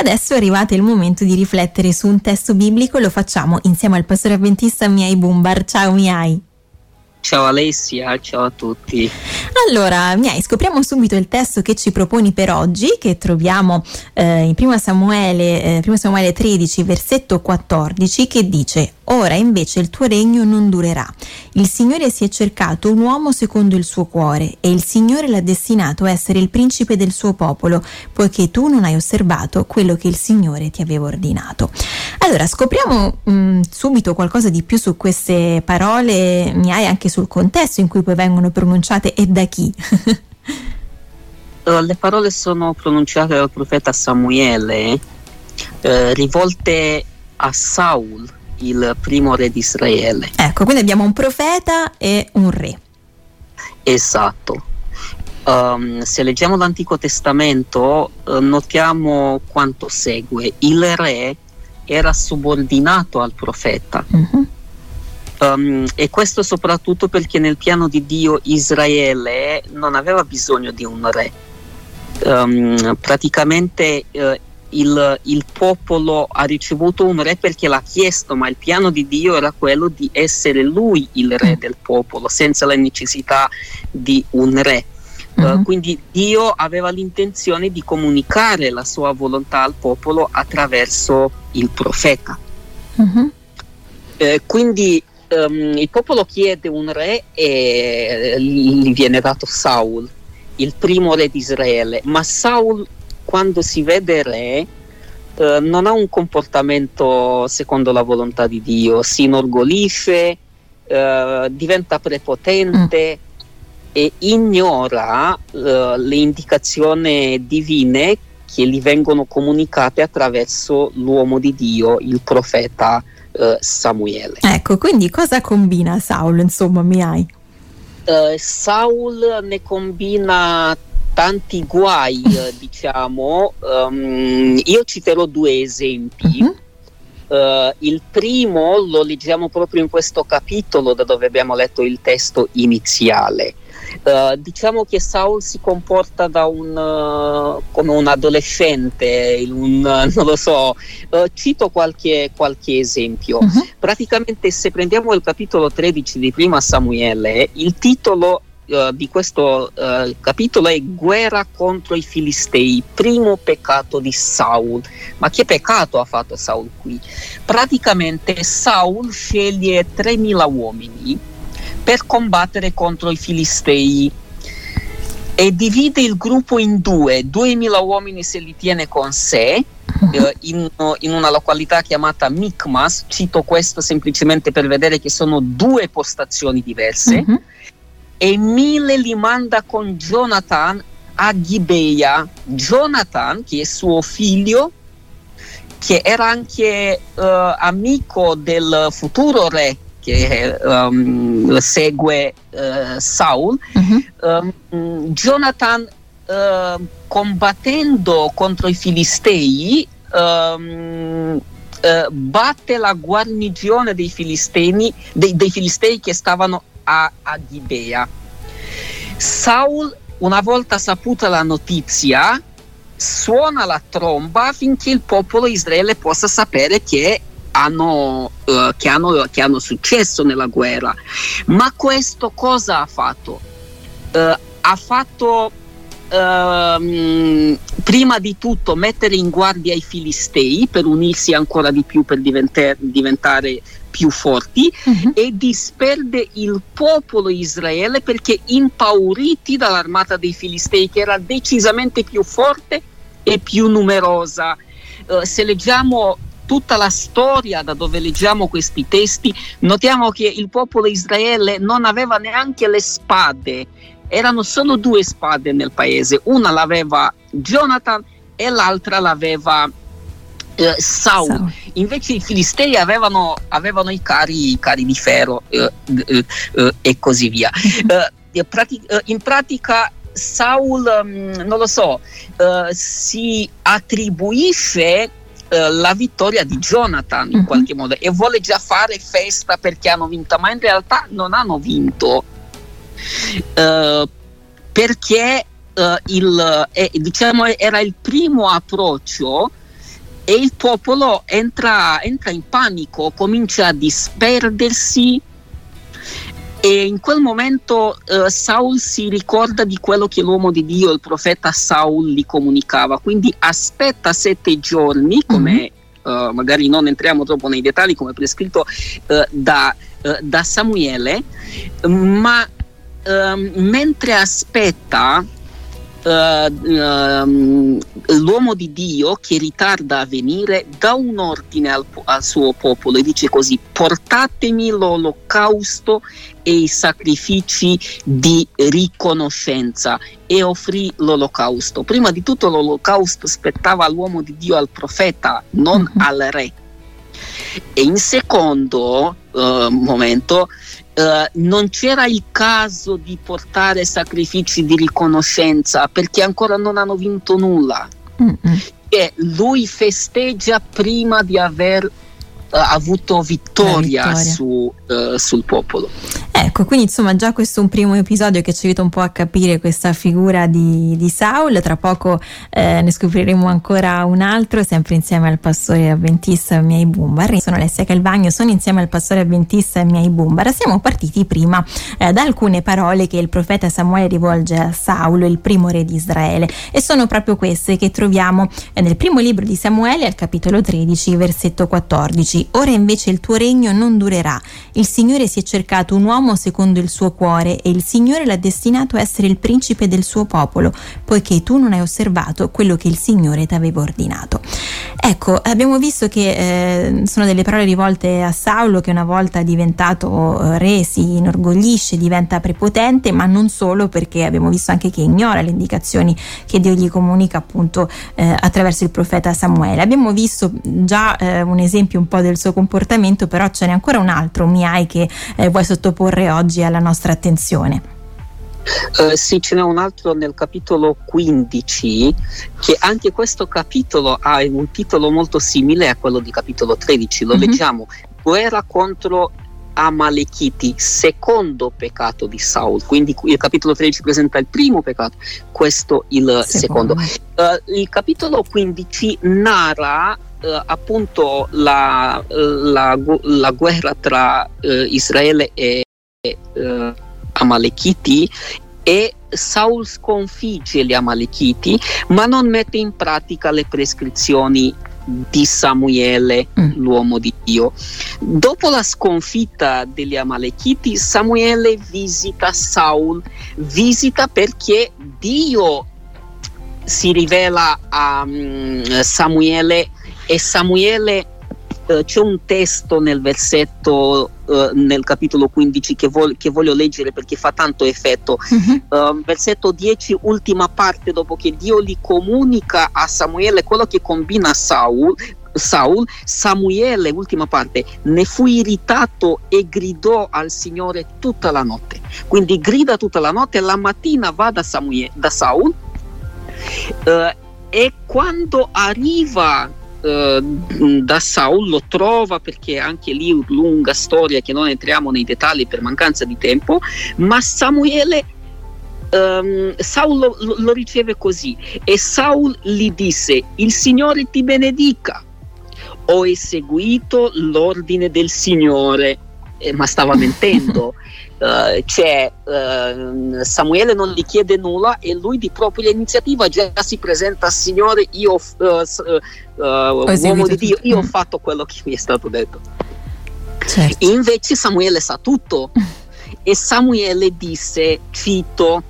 adesso è arrivato il momento di riflettere su un testo biblico, lo facciamo insieme al pastore avventista Miai Bumbar. Ciao Miai. Ciao Alessia, ciao a tutti. Allora, Miai, scopriamo subito il testo che ci proponi per oggi, che troviamo eh, in 1 Samuele, eh, 1 Samuele 13, versetto 14, che dice Ora invece il tuo regno non durerà. Il Signore si è cercato un uomo secondo il suo cuore e il Signore l'ha destinato a essere il principe del suo popolo, poiché tu non hai osservato quello che il Signore ti aveva ordinato. Allora, scopriamo mh, mm, subito qualcosa di più su queste parole, mi hai anche sul contesto in cui poi vengono pronunciate e da chi. Le parole sono pronunciate dal profeta Samuele, eh, rivolte a Saul, il primo re di Israele. Ecco, quindi abbiamo un profeta e un re. Esatto. Um, se leggiamo l'Antico Testamento, uh, notiamo quanto segue. Il re era subordinato al profeta. Uh-huh. Um, e questo soprattutto perché nel piano di Dio Israele non aveva bisogno di un re. Um, praticamente uh, il, il, popolo ha ricevuto un re perché l'ha chiesto, ma il piano di Dio era quello di essere lui il re del popolo, senza la necessità di un re. Uh, quindi Dio aveva l'intenzione di comunicare la sua volontà al popolo attraverso il profeta. Uh-huh. Uh, quindi um, il popolo chiede un re e gli viene dato Saul, il primo re di Israele, ma Saul quando si vede re eh, non ha un comportamento secondo la volontà di Dio, si inorgoglisce, eh, diventa prepotente mm. e ignora eh, le indicazioni divine che gli vengono comunicate attraverso l'uomo di Dio, il profeta eh, Samuele. Ecco, quindi cosa combina Saul, insomma, mi hai? Uh, Saul ne combina tanti guai, eh, diciamo, um, io citerò due esempi. Uh-huh. Uh, il primo lo leggiamo proprio in questo capitolo da dove abbiamo letto il testo iniziale. Uh, diciamo che Saul si comporta da un, uh, come un adolescente, un, non lo so, cito qualche, qualche esempio. Uh-huh. Praticamente se prendiamo il capitolo 13 di prima Samuele, il titolo uh, di questo uh, capitolo è guerra contro i filistei, primo peccato di Saul. Ma che peccato ha fatto Saul qui? Praticamente Saul sceglie 3.000 uomini per combattere contro i filistei e divide il gruppo in due, 2.000 uomini se li tiene con sé Uh, in, in, una località chiamata Mikmas, cito questo semplicemente per vedere che sono due postazioni diverse, uh-huh e Mille li manda con Jonathan a Gibeia. Jonathan, che è suo figlio, che era anche uh, amico del futuro re che um, segue uh, Saul, uh-huh. um, Jonathan uh, combattendo contro i filistei um, batte la guarnigione dei filistei, dei, dei filistei che stavano a, a Gibea. Saul, una volta saputa la notizia, suona la tromba affinché il popolo Israele possa sapere che hanno, uh, che, hanno, che hanno, successo nella guerra. Ma questo cosa ha fatto? Uh, ha fatto uh, prima di tutto mettere in guardia i filistei per unirsi ancora di più, per diventare, diventare più forti uh-huh. e disperde il popolo Israele perché impauriti dall'armata dei Filistei che era decisamente più forte e più numerosa. Uh, se leggiamo tutta la storia da dove leggiamo questi testi, notiamo che il popolo Israele non aveva neanche le spade, erano solo due spade nel paese, una l'aveva Jonathan e l'altra l'aveva eh, Saul. Saul. Invece i filistei avevano, avevano i, cari, i, cari, di ferro eh, eh, eh e così via. Eh, in pratica Saul, mm, non lo so, si attribuisce la vittoria di Jonathan in uh-huh. qualche modo e vuole già fare festa perché hanno vinto, ma in realtà non hanno vinto uh, perché uh, il, eh, diciamo, era il primo approccio e il popolo entra, entra in panico, comincia a disperdersi e in quel momento uh, Saul si ricorda di quello che l'uomo di Dio, il profeta Saul, gli comunicava. Quindi aspetta sette giorni, come mm-hmm. uh, magari non entriamo troppo nei dettagli, come prescritto uh, da, da, Samuele, ma ehm, mentre aspetta l'uomo di Dio che ritarda a venire dà un ordine al, al, suo popolo e dice così portatemi l'olocausto e i sacrifici di riconoscenza e offrì l'olocausto. Prima di tutto l'olocausto spettava all'uomo di Dio, al profeta, non mm-hmm. al re. E in secondo uh, momento Uh, non c'era il caso di portare sacrifici di riconoscenza perché ancora non hanno vinto nulla. Mm-hmm. E lui festeggia prima di aver uh, avuto vittoria, vittoria. Su, uh, sul popolo. Ecco, quindi insomma già questo è un primo episodio che ci aiuta un po' a capire questa figura di, di Saul, tra poco eh, ne scopriremo ancora un altro, sempre insieme al pastore avventista Miei Bumbar. Sono Alessia Calvagno, sono insieme al pastore avventista Miei Bumbar. Siamo partiti prima eh, da alcune parole che il profeta Samuele rivolge a Saulo, il primo re di Israele, e sono proprio queste che troviamo eh, nel primo libro di Samuele al capitolo 13, versetto 14. Ora invece il tuo regno non durerà, il Signore si è cercato un uomo uomo secondo il suo cuore e il Signore l'ha destinato a essere il principe del suo popolo, poiché tu non hai osservato quello che il Signore ti aveva ordinato. Ecco, abbiamo visto che eh, sono delle parole rivolte a Saulo che una volta diventato eh, re si inorgoglisce, diventa prepotente, ma non solo perché abbiamo visto anche che ignora le indicazioni che Dio gli comunica appunto eh, attraverso il profeta Samuele. Abbiamo visto già eh, un esempio un po' del suo comportamento, però ce n'è ancora un altro, Miai, che eh, vuoi sottoporre porre oggi alla nostra attenzione? Uh, sì, ce n'è un altro nel capitolo 15 che anche questo capitolo ha un titolo molto simile a quello di capitolo 13, lo mm-hmm. leggiamo, guerra contro Amalekiti, secondo peccato di Saul. Quindi il capitolo 13 presenta il primo peccato, questo il secondo. secondo. Uh, il capitolo 15 narra uh, appunto la, la, la, guerra tra Israele e eh, Amalekiti e Saul sconfigge gli Amalekiti ma non mette in pratica le prescrizioni di Samuele, mm. l'uomo di Dio. Dopo la sconfitta degli Amalekiti, Samuele visita Saul, visita perché Dio si rivela a um, Samuele e Samuele uh, c'è un testo nel versetto uh, nel capitolo 15 che, vol- che, voglio leggere perché fa tanto effetto. Uh-huh. Uh, versetto 10, ultima parte, dopo che Dio gli comunica a Samuele quello che combina Saul, Saul, Samuele, ultima parte, ne fu irritato e gridò al Signore tutta la notte. Quindi grida tutta la notte la mattina va da, Samuele, da Saul uh, e quando arriva Uh, da Saul lo trova perché anche lì lunga storia che non entriamo nei dettagli per mancanza di tempo, ma Samuele um, Saul lo, lo, riceve così e Saul gli disse il Signore ti benedica. Ho eseguito l'ordine del Signore. Eh, ma stava mentendo Uh, c'è uh, Samuele non gli chiede nulla e lui di propria iniziativa già si presenta al Signore io uh, uomo di Dio io ho fatto quello che mi è stato detto certo. invece Samuele sa tutto. E Samuele disse cito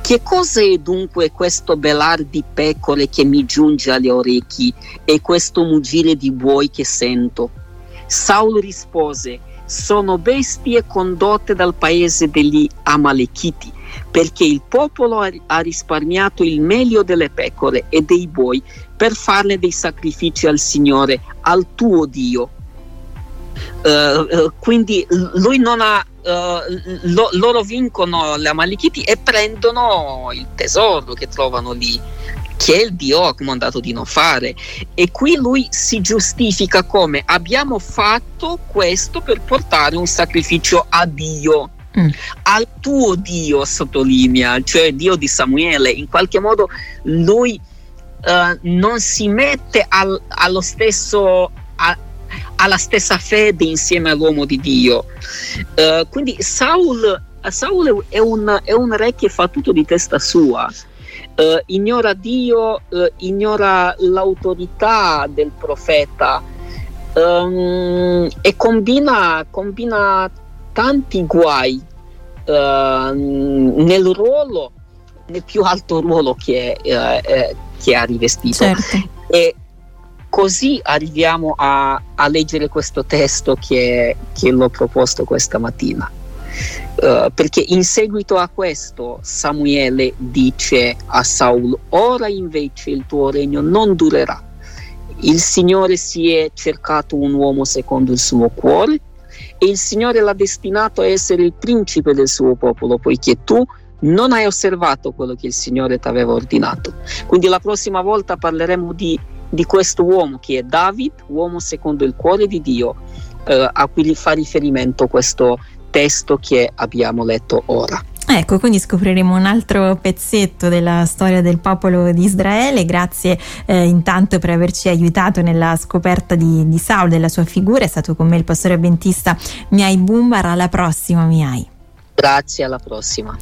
che cos'è dunque questo belar di pecore che mi giunge agli orecchi e questo mugire di buoi che sento? Saul rispose sono bestie condotte dal paese degli Amalekiti, perché il popolo ha risparmiato il meglio delle pecore e dei buoi per farne dei sacrifici al Signore, al tuo Dio. Uh, quindi lui non ha uh, lo, loro vincono gli Amalekiti e prendono il tesoro che trovano lì che il Dio ha comandato di non fare. E qui lui si giustifica come abbiamo fatto questo per portare un sacrificio a Dio. Mm. Al tuo Dio sottolinea, cioè Dio di Samuele, in qualche modo lui uh, non si mette al, allo stesso, a, alla stessa fede insieme all'uomo di Dio. Uh, quindi Saul, Saul è, un, è, un, re che fa tutto di testa sua. Uh, ignora Dio, ignora l'autorità del profeta um, e combina, combina tanti guai nel ruolo nel più alto ruolo che, eh, eh, che ha rivestito. Certo. E così arriviamo a, a, leggere questo testo che, che l'ho proposto questa mattina. Uh, perché in seguito a questo Samuele dice a Saul, ora invece il tuo regno non durerà. Il Signore si è cercato un uomo secondo il suo cuore e il Signore l'ha destinato a essere il principe del suo popolo, poiché tu non hai osservato quello che il Signore ti aveva ordinato. Quindi la prossima volta parleremo di, di questo uomo che è David, uomo secondo il cuore di Dio, eh, a cui fa riferimento questo testo che abbiamo letto ora. Ecco, quindi scopriremo un altro pezzetto della storia del popolo di Israele. Grazie eh, intanto per averci aiutato nella scoperta di, di Saul, della sua figura. È stato con me il pastore avventista Miai Bumbar. Alla prossima, Miai. Grazie, alla prossima.